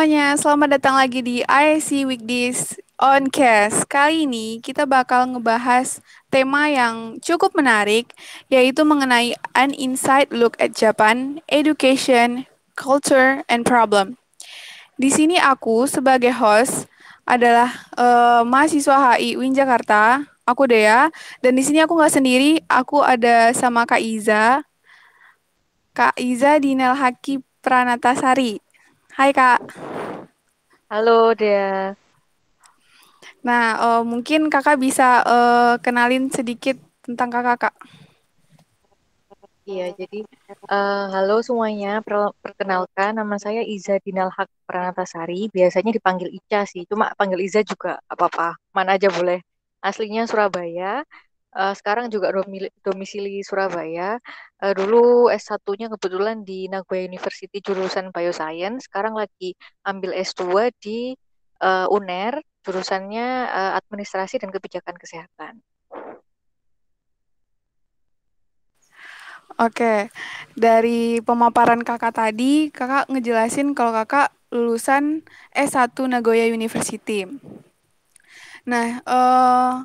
Semuanya, selamat datang lagi di IC Weekdays on Cast. Kali ini kita bakal ngebahas tema yang cukup menarik, yaitu mengenai an inside look at Japan, education, culture, and problem. Di sini aku sebagai host adalah uh, mahasiswa HI Win Jakarta. Aku Dea, dan di sini aku nggak sendiri, aku ada sama Kak Iza. Kak Iza Dinel Haki Pranatasari. Hai Kak. Halo Dea. Nah, uh, mungkin Kakak bisa uh, kenalin sedikit tentang Kakak, Kak. Iya, jadi uh, halo semuanya. Perkenalkan, nama saya Iza Dinal Hak Pranatasari. Biasanya dipanggil Ica sih, cuma panggil Iza juga apa-apa. Mana aja boleh. Aslinya Surabaya, uh, sekarang juga domisili Surabaya. Uh, dulu S1-nya kebetulan di Nagoya University jurusan Bioscience. Sekarang lagi ambil S2 di uh, UNER, jurusannya uh, Administrasi dan Kebijakan Kesehatan. Oke, dari pemaparan kakak tadi, kakak ngejelasin kalau kakak lulusan S1 Nagoya University. Nah, uh,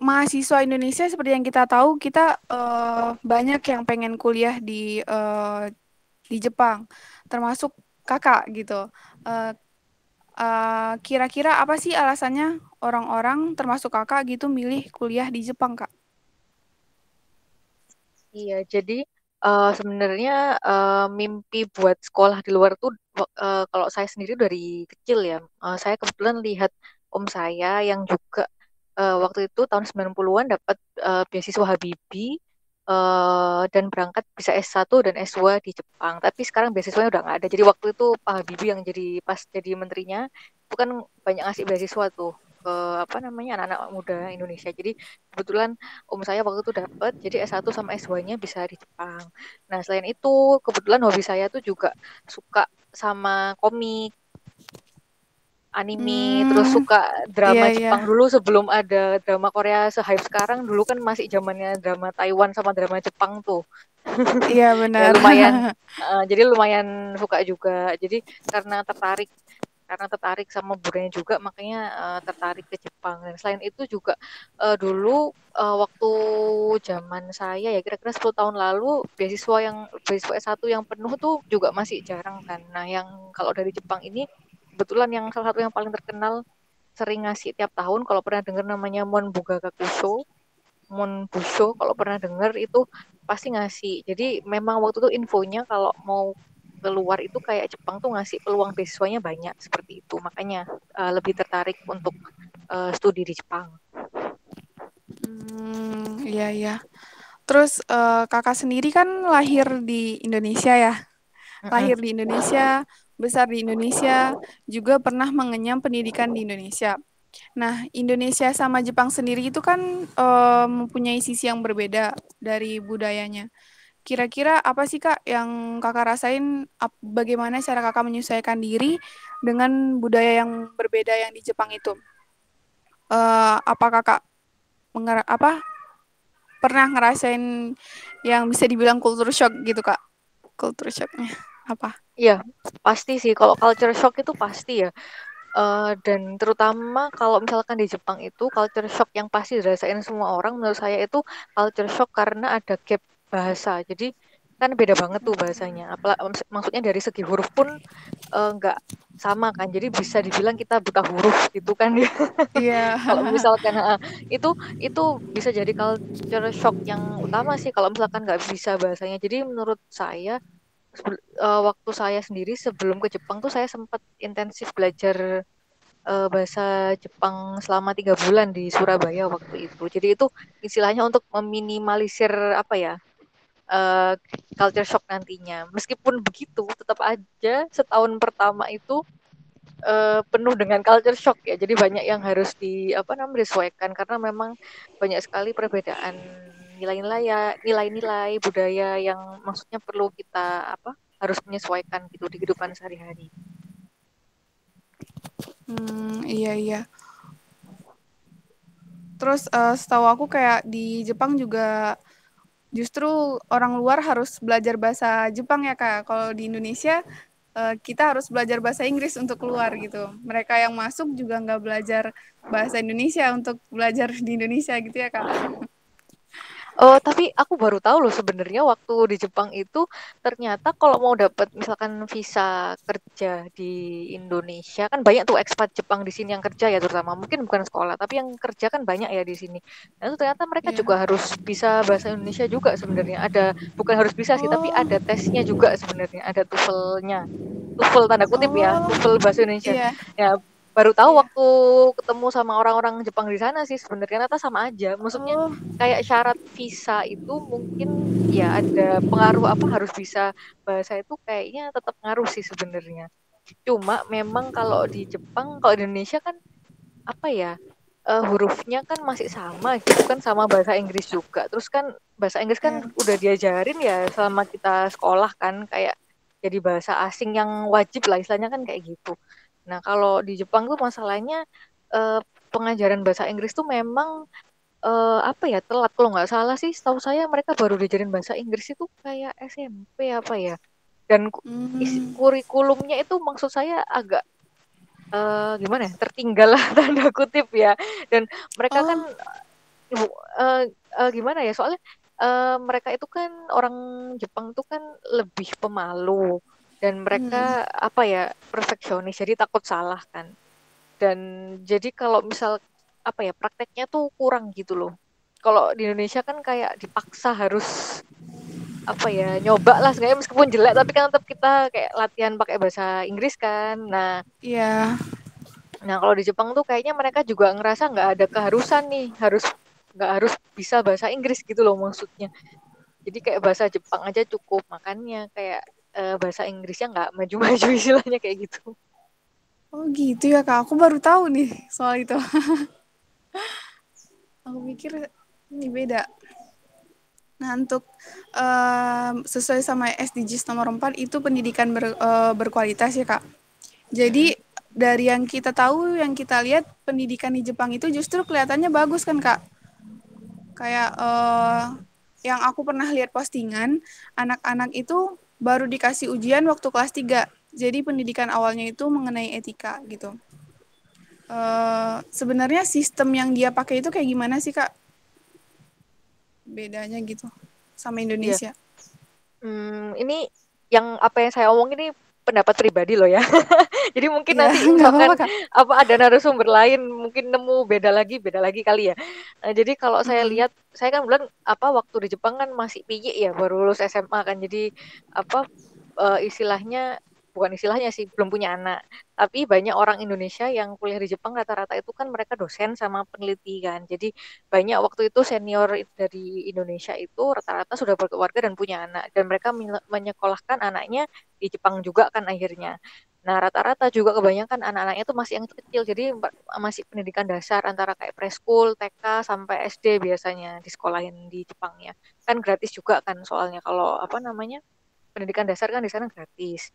mahasiswa Indonesia seperti yang kita tahu kita uh, banyak yang pengen kuliah di uh, di Jepang termasuk kakak gitu. Uh, uh, kira-kira apa sih alasannya orang-orang termasuk kakak gitu milih kuliah di Jepang kak? Iya, jadi uh, sebenarnya uh, mimpi buat sekolah di luar tuh uh, kalau saya sendiri dari kecil ya, uh, saya kebetulan lihat om saya yang juga uh, waktu itu tahun 90-an dapat uh, beasiswa Habibie uh, dan berangkat bisa S1 dan S2 di Jepang. Tapi sekarang beasiswanya udah nggak ada. Jadi waktu itu Pak Habibie yang jadi pas jadi menterinya itu kan banyak ngasih beasiswa tuh ke apa namanya anak-anak muda Indonesia. Jadi kebetulan om saya waktu itu dapat jadi S1 sama S2-nya bisa di Jepang. Nah, selain itu kebetulan hobi saya tuh juga suka sama komik anime hmm, terus suka drama iya, Jepang iya. dulu sebelum ada drama Korea se-hype sekarang dulu kan masih zamannya drama Taiwan sama drama Jepang tuh. Iya benar. ya, lumayan. Uh, jadi lumayan suka juga. Jadi karena tertarik karena tertarik sama budayanya juga makanya uh, tertarik ke Jepang. Dan selain itu juga uh, dulu uh, waktu zaman saya ya kira-kira 10 tahun lalu beasiswa yang beasiswa S1 yang penuh tuh juga masih jarang kan. Nah yang kalau dari Jepang ini kebetulan yang salah satu yang paling terkenal sering ngasih tiap tahun kalau pernah dengar namanya Mon Bugagakusho Mon Busho kalau pernah dengar itu pasti ngasih. Jadi memang waktu itu infonya kalau mau keluar itu kayak Jepang tuh ngasih peluang beasiswanya banyak seperti itu. Makanya uh, lebih tertarik untuk uh, studi di Jepang. Hmm, iya iya. Terus uh, kakak sendiri kan lahir di Indonesia ya, lahir di Indonesia, besar di Indonesia, juga pernah mengenyam pendidikan di Indonesia. Nah, Indonesia sama Jepang sendiri itu kan uh, mempunyai sisi yang berbeda dari budayanya. Kira-kira apa sih Kak yang Kakak rasain bagaimana cara Kakak menyesuaikan diri dengan budaya yang berbeda yang di Jepang itu? Uh, apa Kakak apa pernah ngerasain yang bisa dibilang culture shock gitu Kak? Culture shocknya apa? Iya, pasti sih. Kalau culture shock itu pasti ya. Uh, dan terutama kalau misalkan di Jepang itu culture shock yang pasti dirasain semua orang menurut saya itu culture shock karena ada gap bahasa. Jadi kan beda banget tuh bahasanya. Apalagi maksudnya dari segi huruf pun eh, nggak uh, sama kan. Jadi bisa dibilang kita buta huruf gitu kan ya. Iya. kalau misalkan uh, itu itu bisa jadi culture shock yang utama sih kalau misalkan nggak bisa bahasanya. Jadi menurut saya uh, waktu saya sendiri sebelum ke Jepang tuh saya sempat intensif belajar uh, bahasa Jepang selama tiga bulan di Surabaya waktu itu. Jadi itu istilahnya untuk meminimalisir apa ya uh, culture shock nantinya. Meskipun begitu, tetap aja setahun pertama itu uh, penuh dengan culture shock ya. Jadi banyak yang harus di apa namanya disesuaikan karena memang banyak sekali perbedaan nilai-nilai ya nilai-nilai budaya yang maksudnya perlu kita apa harus menyesuaikan gitu di kehidupan sehari-hari. Hmm, iya iya. Terus uh, setahu aku kayak di Jepang juga justru orang luar harus belajar bahasa Jepang ya kak. Kalau di Indonesia uh, kita harus belajar bahasa Inggris untuk keluar gitu. Mereka yang masuk juga nggak belajar bahasa Indonesia untuk belajar di Indonesia gitu ya kak. Oh, tapi aku baru tahu loh sebenarnya waktu di Jepang itu ternyata kalau mau dapat misalkan visa kerja di Indonesia kan banyak tuh ekspat Jepang di sini yang kerja ya terutama mungkin bukan sekolah tapi yang kerja kan banyak ya di sini. Dan itu ternyata mereka yeah. juga harus bisa bahasa Indonesia juga sebenarnya. Ada bukan harus bisa sih oh. tapi ada tesnya juga sebenarnya, ada TOEFL-nya. TOEFL tanda kutip ya, oh. ya, TOEFL bahasa Indonesia. Yeah. Ya, baru tahu yeah. waktu ketemu sama orang-orang Jepang di sana sih sebenarnya ternyata sama aja. Maksudnya oh. kayak syarat visa itu mungkin ya ada pengaruh apa harus bisa bahasa itu kayaknya tetap ngaruh sih sebenarnya. Cuma memang kalau di Jepang, kalau di Indonesia kan apa ya? Uh, hurufnya kan masih sama gitu kan sama bahasa Inggris juga. Terus kan bahasa Inggris kan yeah. udah diajarin ya selama kita sekolah kan kayak jadi bahasa asing yang wajib lah istilahnya kan kayak gitu. Nah, kalau di Jepang tuh masalahnya uh, pengajaran bahasa Inggris tuh memang uh, apa ya telat kalau nggak salah sih setahu saya mereka baru diajarin bahasa Inggris itu kayak SMP apa ya dan hmm. isi kurikulumnya itu maksud saya agak uh, gimana ya tertinggal lah tanda kutip ya dan mereka kan, oh. kan uh, uh, gimana ya soalnya uh, mereka itu kan orang Jepang tuh kan lebih pemalu dan mereka hmm. apa ya perfeksionis jadi takut salah kan dan jadi kalau misal apa ya prakteknya tuh kurang gitu loh kalau di Indonesia kan kayak dipaksa harus apa ya nyoba lah sebenarnya meskipun jelek tapi kan tetap kita kayak latihan pakai bahasa Inggris kan nah iya yeah. nah kalau di Jepang tuh kayaknya mereka juga ngerasa nggak ada keharusan nih harus nggak harus bisa bahasa Inggris gitu loh maksudnya jadi kayak bahasa Jepang aja cukup makanya kayak uh, bahasa Inggrisnya nggak maju-maju istilahnya kayak gitu. Oh gitu ya kak, aku baru tahu nih soal itu. aku pikir ini beda. Nah untuk uh, sesuai sama SDGs nomor 4 itu pendidikan ber, uh, berkualitas ya kak. Jadi dari yang kita tahu, yang kita lihat pendidikan di Jepang itu justru kelihatannya bagus kan kak. Kayak uh, yang aku pernah lihat postingan, anak-anak itu baru dikasih ujian waktu kelas 3. Jadi pendidikan awalnya itu mengenai etika gitu. Uh, sebenarnya sistem yang dia pakai itu kayak gimana sih kak? Bedanya gitu sama Indonesia. Yeah. Hmm, ini yang apa yang saya omong ini pendapat pribadi loh ya. Jadi mungkin ya, nanti misalkan apa, apa ada narasumber lain mungkin nemu beda lagi, beda lagi kali ya. Nah, jadi kalau hmm. saya lihat, saya kan bulan apa waktu di Jepang kan masih piye ya, baru lulus SMA kan. Jadi apa uh, istilahnya bukan istilahnya sih belum punya anak tapi banyak orang Indonesia yang kuliah di Jepang rata-rata itu kan mereka dosen sama peneliti kan jadi banyak waktu itu senior dari Indonesia itu rata-rata sudah berkeluarga dan punya anak dan mereka menyekolahkan anaknya di Jepang juga kan akhirnya Nah, rata-rata juga kebanyakan anak-anaknya itu masih yang kecil, jadi masih pendidikan dasar antara kayak preschool, TK sampai SD biasanya di sekolahin di Jepang ya. Kan gratis juga kan soalnya kalau apa namanya? pendidikan dasar kan di sana gratis.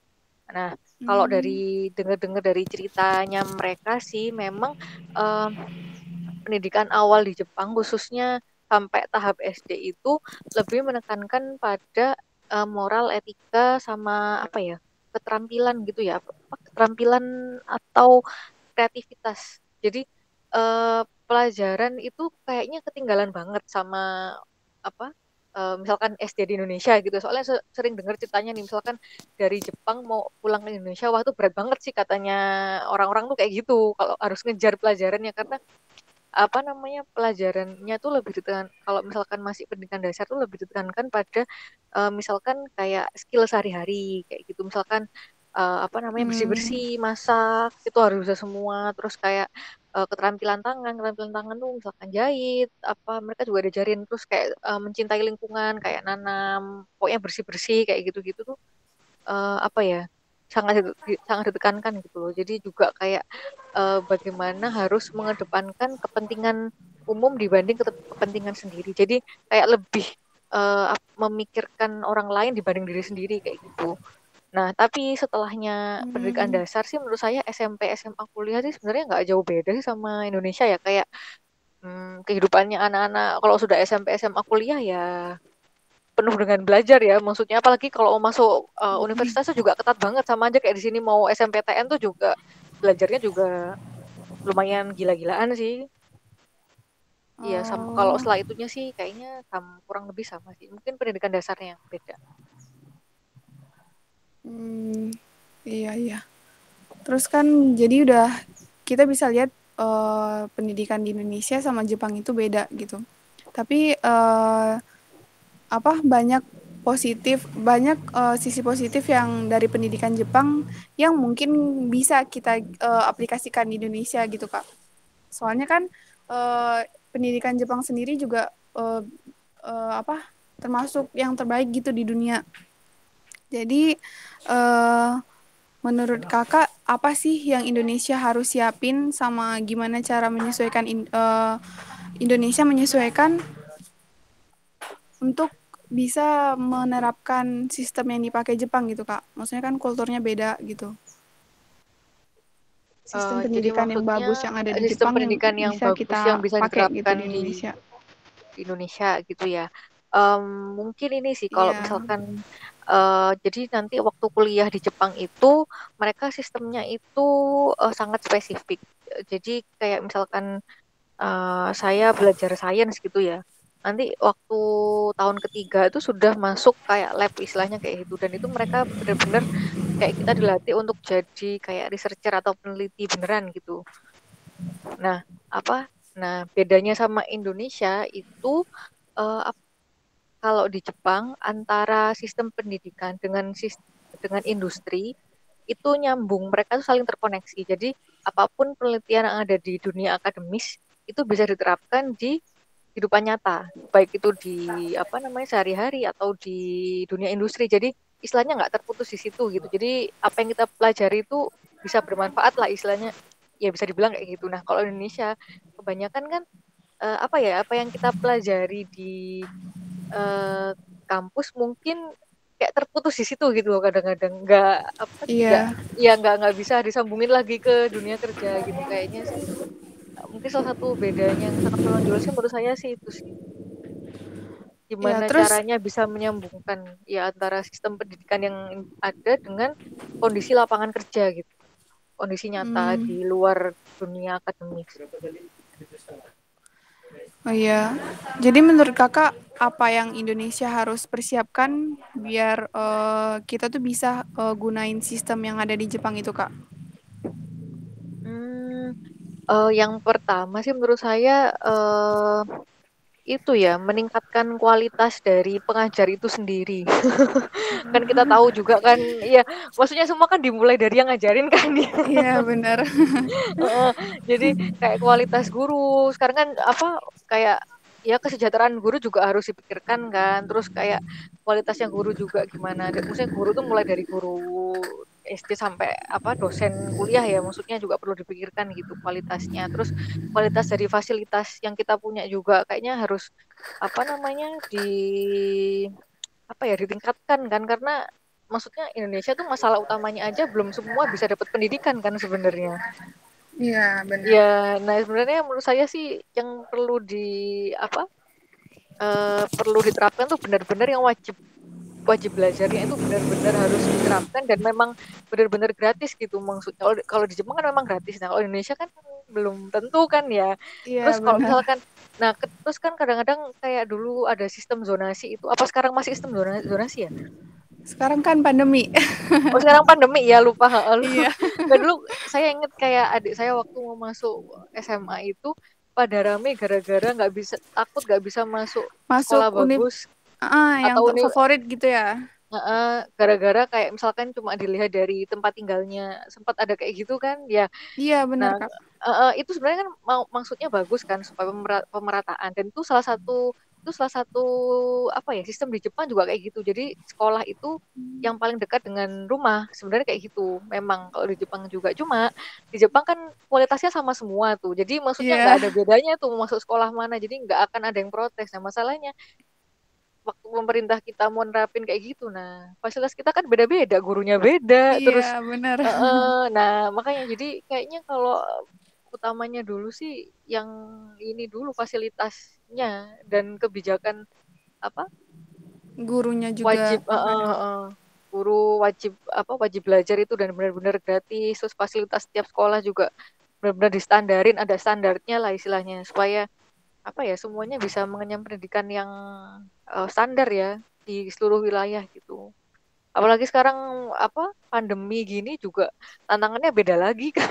Nah, hmm. kalau dari dengar-dengar dari ceritanya mereka sih memang um, pendidikan awal di Jepang khususnya sampai tahap SD itu lebih menekankan pada uh, moral, etika sama apa ya? keterampilan gitu ya. Keterampilan atau kreativitas. Jadi uh, pelajaran itu kayaknya ketinggalan banget sama apa? Uh, misalkan SD di Indonesia gitu. Soalnya sering dengar ceritanya nih misalkan dari Jepang mau pulang ke Indonesia wah itu berat banget sih katanya orang-orang tuh kayak gitu kalau harus ngejar pelajarannya. Karena apa namanya pelajarannya tuh lebih ditekan kalau misalkan masih pendidikan dasar tuh lebih ditekankan pada uh, misalkan kayak skill sehari-hari kayak gitu. Misalkan uh, apa namanya bersih-bersih hmm. masak itu harus bisa semua. Terus kayak uh, keterampilan tangan keterampilan tangan tuh misalkan jahit apa mereka juga diajarin terus kayak uh, mencintai lingkungan kayak nanam pokoknya bersih bersih kayak gitu gitu tuh uh, apa ya sangat sangat ditekankan gitu loh. Jadi juga kayak uh, bagaimana harus mengedepankan kepentingan umum dibanding kepentingan sendiri. Jadi kayak lebih uh, memikirkan orang lain dibanding diri sendiri kayak gitu Nah, tapi setelahnya hmm. pendidikan dasar sih menurut saya SMP, SMA, kuliah sih sebenarnya nggak jauh beda sih sama Indonesia ya. Kayak hmm, kehidupannya anak-anak kalau sudah SMP, SMA, kuliah ya penuh dengan belajar ya maksudnya apalagi kalau mau masuk uh, universitas juga ketat banget sama aja kayak di sini mau SMPTN tuh juga belajarnya juga lumayan gila-gilaan sih Iya, sama kalau Oh, setelah itunya sih kayaknya sama, kurang lebih sama sih. Mungkin pendidikan dasarnya yang beda. Hmm, iya iya. Terus kan jadi udah kita bisa lihat eh, pendidikan di Indonesia sama Jepang itu beda gitu. Tapi eh, apa banyak positif, banyak eh, sisi positif yang dari pendidikan Jepang yang mungkin bisa kita eh, aplikasikan di Indonesia gitu, Kak. Soalnya kan eh, pendidikan Jepang sendiri juga eh, eh, apa termasuk yang terbaik gitu di dunia. Jadi eh, menurut kakak apa sih yang Indonesia harus siapin sama gimana cara menyesuaikan in- eh, Indonesia menyesuaikan untuk bisa menerapkan sistem yang dipakai Jepang gitu kak. Maksudnya kan kulturnya beda gitu. Sistem Uh, jadi pendidikan yang bagus yang ada di sistem Jepang yang pendidikan yang bisa bagus yang kita bisa pakai gitu di Indonesia. di Indonesia gitu ya. Um, mungkin ini sih kalau Iya, misalkan uh, jadi nanti waktu kuliah di Jepang itu mereka sistemnya itu uh, sangat spesifik. Jadi kayak misalkan uh, saya belajar sains gitu ya. Nanti waktu tahun ketiga itu sudah masuk kayak lab istilahnya kayak gitu dan itu mereka benar-benar kayak kita dilatih untuk jadi kayak researcher atau peneliti beneran gitu. Nah, apa? Nah, bedanya sama Indonesia itu uh, kalau di Jepang antara sistem pendidikan dengan sistem, dengan industri itu nyambung, mereka tuh saling terkoneksi. Jadi apa pun penelitian yang ada di dunia akademis itu bisa diterapkan di kehidupan nyata, baik itu di apa namanya sehari-hari atau di dunia industri. Jadi istilahnya nggak terputus di situ gitu. Jadi apa yang kita pelajari itu bisa bermanfaat lah istilahnya. Ya bisa dibilang kayak gitu. Nah kalau Indonesia kebanyakan kan uh, apa ya apa yang kita pelajari di uh, kampus mungkin kayak terputus di situ gitu loh kadang-kadang. Nggak apa nggak ya nggak nggak bisa disambungin lagi ke dunia kerja gitu kayaknya sih. Mungkin salah satu bedanya yang sangat menonjol sih menurut saya sih itu sih. Gimana Terus caranya bisa menyambungkan ya antara sistem pendidikan yang ada dengan kondisi lapangan kerja gitu. Kondisi nyata hmm, di luar dunia akademik oh iya. Jadi menurut kakak apa yang Indonesia harus persiapkan biar eh, kita tuh bisa eh, gunain sistem yang ada di Jepang itu kak? hmm, uh, yang pertama sih menurut saya uh, itu ya meningkatkan kualitas dari pengajar itu sendiri. kan kita tahu juga kan ya maksudnya semua kan dimulai dari yang ngajarin kan ya. Iya benar. jadi kayak kualitas guru sekarang kan apa kayak ya kesejahteraan guru juga harus dipikirkan kan terus kayak kualitasnya guru juga gimana maksudnya guru tuh mulai dari guru SD sampai apa dosen kuliah ya maksudnya juga perlu dipikirkan gitu kualitasnya. Terus kualitas dari fasilitas yang kita punya juga kayaknya harus apa namanya di apa ya ditingkatkan kan. Karena maksudnya Indonesia tuh masalah utamanya aja belum semua bisa dapat pendidikan kan sebenarnya. Iya benar. ya nah sebenarnya menurut saya sih yang perlu di apa uh, perlu diterapkan tuh benar-benar yang wajib wajib belajarnya itu benar-benar harus diterapkan dan memang benar-benar gratis gitu. Maksudnya kalau, kalau di Jepang kan memang gratis. Nah kalau Indonesia kan belum tentu kan ya. Iya terus kalau misalkan nah ke, terus kan kadang-kadang kayak dulu ada sistem zonasi itu. Apa sekarang masih sistem zonasi, zonasi ya? Sekarang kan pandemi. oh sekarang pandemi ya lupa. Lu iya. nah, dulu saya inget kayak adik saya waktu mau masuk SMA itu pada rame gara-gara nggak bisa takut nggak bisa masuk Masuk sekolah bagus ah yang atau favorit gitu ya. Gara-gara kayak misalkan cuma dilihat dari tempat tinggalnya sempat ada kayak gitu kan ya. Iya benar nah uh, itu sebenarnya kan mau maksudnya bagus kan supaya pemera- pemerataan. Dan itu salah satu itu salah satu apa ya sistem di Jepang juga kayak gitu. Jadi sekolah itu yang paling dekat dengan rumah sebenarnya kayak gitu. Memang kalau di Jepang juga. Cuma di Jepang kan kualitasnya sama semua tuh. Jadi maksudnya nggak Iya. ada bedanya tuh masuk sekolah mana. Jadi nggak akan ada yang protes. Nah masalahnya waktu pemerintah kita mau nerapin kayak gitu. Nah fasilitas kita kan beda-beda gurunya beda terus Iya benar. uh, uh, nah makanya jadi kayaknya kalau utamanya dulu sih yang ini dulu fasilitasnya dan kebijakan apa? Gurunya juga. Wajib uh, uh, uh, guru wajib apa wajib belajar itu dan benar-benar gratis. Terus fasilitas setiap sekolah juga benar-benar distandarin ada standarnya lah istilahnya supaya apa ya semuanya bisa mengenyam pendidikan yang uh, standar ya di seluruh wilayah gitu. Apalagi sekarang apa pandemi gini juga tantangannya beda lagi kan.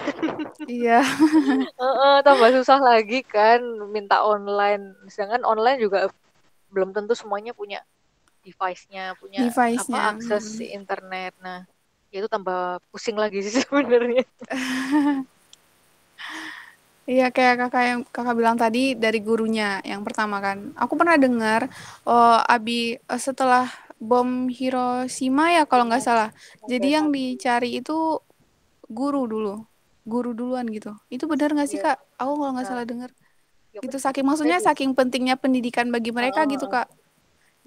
Iya. Uh, uh, tambah susah lagi kan minta online. Sedangkan online juga belum tentu semuanya punya device-nya punya device-nya. apa akses hmm. internet. Nah ya itu tambah pusing lagi sih sebenarnya Iya kayak kakak yang kakak bilang tadi dari gurunya yang pertama kan. Aku pernah dengar oh, abi eh, setelah bom Hiroshima ya kalau nggak salah. Jadi yang dicari itu guru dulu, guru duluan gitu. Itu benar nggak sih iya. kak? Aku kalau nggak nah. salah dengar. Ya, itu saking maksudnya saking pentingnya pendidikan bagi mereka gitu kak.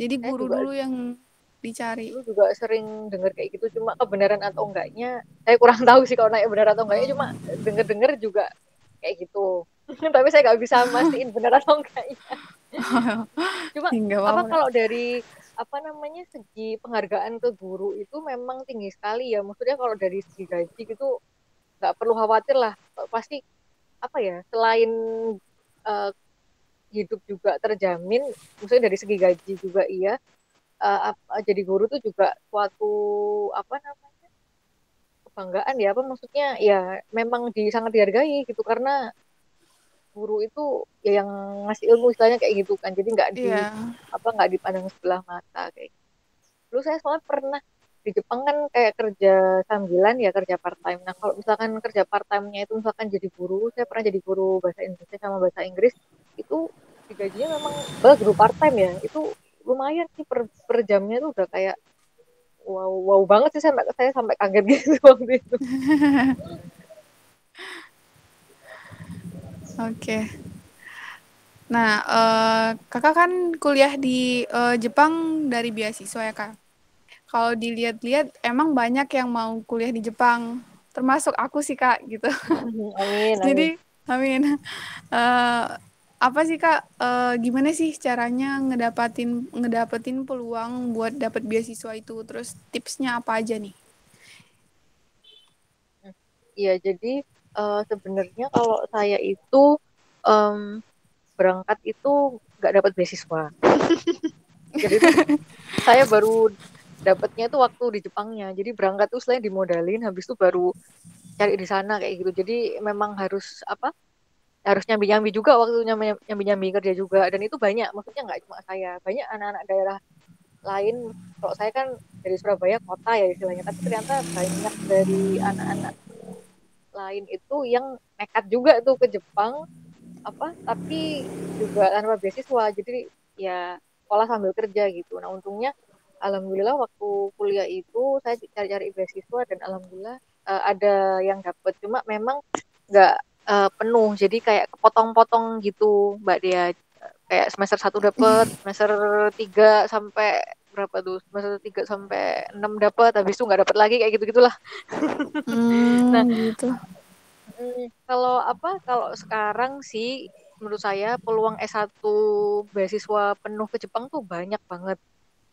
Jadi guru dulu yang dicari. Dulu juga sering dengar kayak gitu, cuma kebenaran atau enggaknya, saya kurang tahu sih kalau naik benar atau enggaknya, cuma denger-dengar juga kayak gitu. Tapi saya nggak bisa mastiin benar atau enggaknya. cuma apa kalau dari apa namanya segi penghargaan ke guru itu memang tinggi sekali ya. Maksudnya kalau dari segi gaji gitu nggak perlu khawatir lah, pasti apa ya selain uh, hidup juga terjamin maksudnya dari segi gaji juga iya uh, jadi guru tuh juga suatu apa namanya kebanggaan ya apa maksudnya ya memang di sangat dihargai gitu karena guru itu ya yang ngasih ilmu istilahnya kayak gitu kan jadi nggak di yeah. apa nggak dipandang sebelah mata kayak gitu. dulu saya soalnya pernah di Jepang kan kayak kerja sambilan ya kerja part time. Nah kalau misalkan kerja part time-nya itu misalkan jadi guru, saya pernah jadi guru bahasa Indonesia sama bahasa Inggris itu gajinya memang bahkan guru part time ya itu lumayan sih per, per jamnya tuh udah kayak wow wow banget sih saya saya sampai kaget gitu waktu itu. Oke. Nah, uh, kakak kan kuliah di uh, Jepang dari beasiswa ya kak. Kalau dilihat-lihat, emang banyak yang mau kuliah di Jepang, termasuk aku sih kak gitu. Amin. amin. Jadi, amin. Uh, apa sih kak? Uh, gimana sih caranya ngedapatin ngedapetin peluang buat dapat beasiswa itu? Terus tipsnya apa aja nih? Iya jadi uh, sebenarnya kalau saya itu um, berangkat itu nggak dapat beasiswa. Jadi saya baru dapatnya itu waktu di Jepangnya. Jadi berangkat tuh selain dimodalin habis itu baru cari di sana kayak gitu. Jadi memang harus apa harus nyambi-nyambi juga waktu nyambi-nyambi kerja juga. Dan itu banyak maksudnya nggak cuma saya banyak anak-anak daerah lain. Kalau saya kan dari Surabaya kota ya istilahnya. Tapi ternyata banyak dari anak-anak lain itu yang nekat juga tuh ke Jepang apa tapi juga tanpa beasiswa. Jadi ya sekolah sambil kerja gitu. Nah untungnya alhamdulillah waktu kuliah itu saya cari-cari beasiswa dan alhamdulillah uh, ada yang dapat cuma memang nggak uh, penuh. Jadi kayak kepotong-potong gitu mbak dia kayak semester satu dapat semester tiga sampai berapa tuh? Semester tiga sampai enam dapat habis itu nggak dapat lagi kayak gitu gitulah hmm, nah gitu. hmm, kalau apa kalau sekarang sih menurut saya peluang S1 beasiswa penuh ke Jepang tuh banyak banget.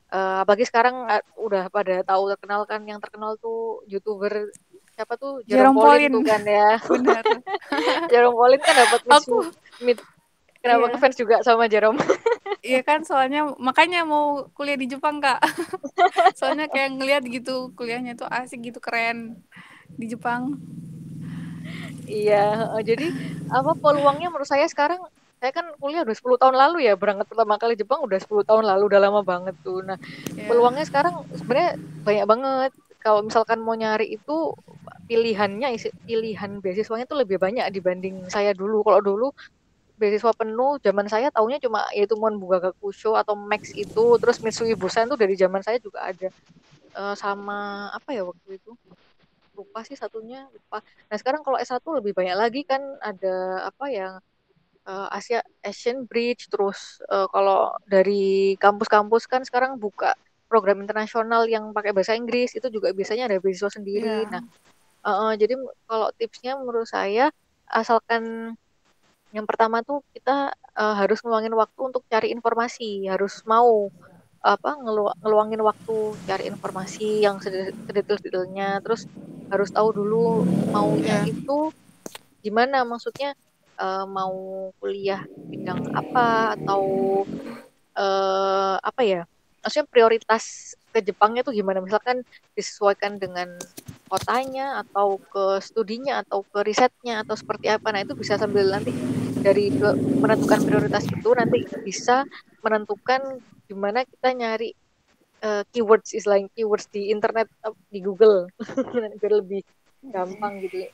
Uh, apalagi sekarang uh, udah pada tahu terkenal kan yang terkenal tuh youtuber siapa tuh? Jerome, Pauline tuh kan ya. Benar. Jerome Pauline kan dapat aku mid kenapa iya. ngefans juga sama Jerome? Iya kan soalnya makanya mau kuliah di Jepang kak. Soalnya kayak ngeliat gitu kuliahnya tuh asik gitu keren di Jepang. Iya jadi apa peluangnya menurut saya sekarang saya kan kuliah udah 10 tahun lalu ya berangkat pertama kali Jepang udah 10 tahun lalu udah lama banget tuh. Nah yeah. peluangnya sekarang sebenarnya banyak banget. Kalau misalkan mau nyari itu pilihannya pilihan beasiswanya itu lebih banyak dibanding saya dulu. Kalau dulu beasiswa penuh zaman saya tahunya cuma yaitu Monbuga Gakusho atau Max itu terus Mitsui Busan itu dari zaman saya juga ada uh, sama apa ya waktu itu lupa sih satunya lupa. Nah sekarang kalau S1 lebih banyak lagi kan ada apa yang uh, Asia Asian Bridge terus uh, kalau dari kampus-kampus kan sekarang buka program internasional yang pakai bahasa Inggris itu juga biasanya ada beasiswa sendiri. Yeah. Nah, uh, uh, jadi kalau tipsnya menurut saya asalkan yang pertama tuh kita uh, harus ngeluangin waktu untuk cari informasi, harus mau apa ngelu ngeluangin waktu cari informasi yang sedetail-detailnya terus harus tahu dulu maunya Yeah. itu gimana maksudnya uh, mau kuliah bidang apa atau uh, apa ya maksudnya prioritas ke Jepangnya tuh gimana? Misalkan disesuaikan dengan kotanya atau ke studinya atau ke risetnya atau seperti apa. Nah itu bisa sambil nanti dari menentukan prioritas itu nanti bisa menentukan gimana kita nyari uh, keywords istilahnya keywords di internet di Google. Biar lebih gampang gitu ya.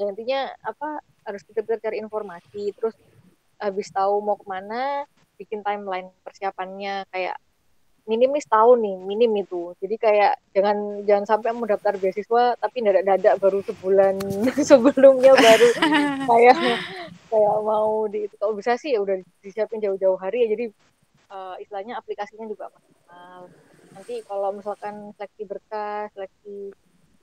Intinya apa harus kita cari informasi terus habis tahu mau ke mana bikin timeline persiapannya. Kayak minimis tahu nih minim itu. Jadi kayak jangan jangan sampai mau daftar beasiswa tapi dadak dadak baru sebulan sebelumnya baru kayak kayak mau di itu. Kalau bisa sih ya udah disiapin jauh-jauh hari ya. Jadi uh, istilahnya aplikasinya juga maksimal. Nanti kalau misalkan seleksi berkas seleksi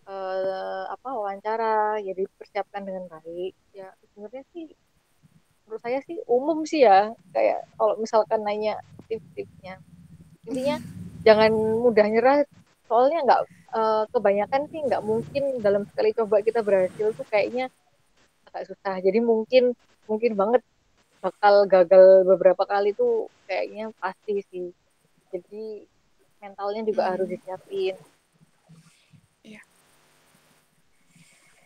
uh, apa wawancara ya dipersiapkan dengan baik. Ya sebenarnya sih menurut saya sih umum sih ya. Kayak kalau misalkan nanya tips-tipsnya intinya jangan mudah nyerah soalnya nggak uh, kebanyakan sih nggak mungkin dalam sekali coba kita berhasil tuh kayaknya agak susah jadi mungkin mungkin banget bakal gagal beberapa kali tuh kayaknya pasti sih jadi mentalnya juga hmm. harus disiapin iya.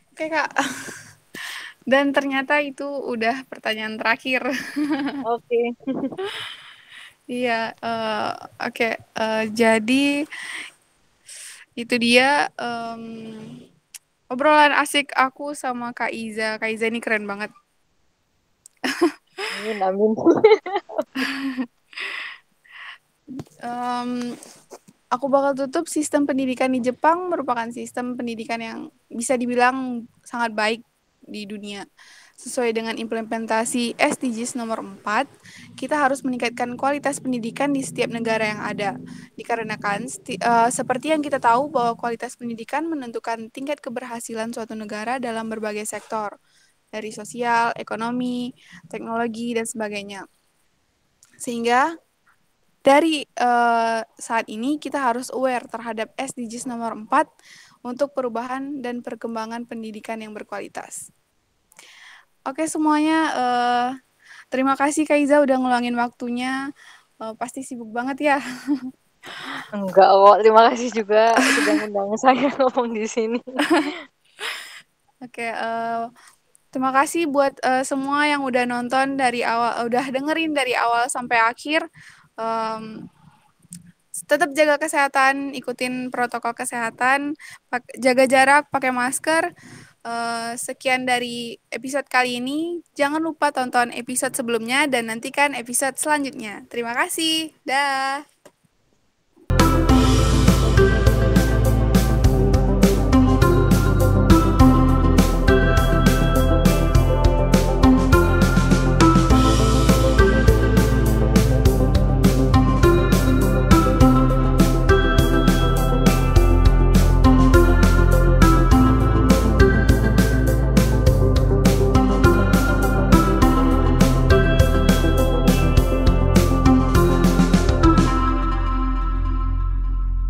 oke kak dan ternyata itu udah pertanyaan terakhir oke okay. Iya, uh, oke. Okay. Uh, eh, jadi itu dia um, obrolan asik aku sama Kak Iza. Kak Iza ini keren banget. Amin, amin. um, aku bakal tutup sistem pendidikan di Jepang merupakan sistem pendidikan yang bisa dibilang sangat baik di dunia sesuai dengan implementasi SDGs nomor 4, kita harus meningkatkan kualitas pendidikan di setiap negara yang ada. Dikarenakan uh, seperti yang kita tahu bahwa kualitas pendidikan menentukan tingkat keberhasilan suatu negara dalam berbagai sektor, dari sosial, ekonomi, teknologi dan sebagainya. Sehingga dari uh, saat ini kita harus aware terhadap SDGs nomor 4 untuk perubahan dan perkembangan pendidikan yang berkualitas. Oke semuanya, uh, terima kasih Kak Iza udah ngulangin waktunya. Uh, pasti sibuk banget ya. Enggak kok, terima kasih juga sudah mengundang saya ngomong di sini. Oke, uh, terima kasih buat uh, semua yang udah nonton dari awal, udah dengerin dari awal sampai akhir. Um, tetap jaga kesehatan, ikutin protokol kesehatan, jaga jarak, pakai masker. Uh, sekian dari episode kali ini. Jangan lupa tonton episode sebelumnya dan nantikan episode selanjutnya. Terima kasih. Dah.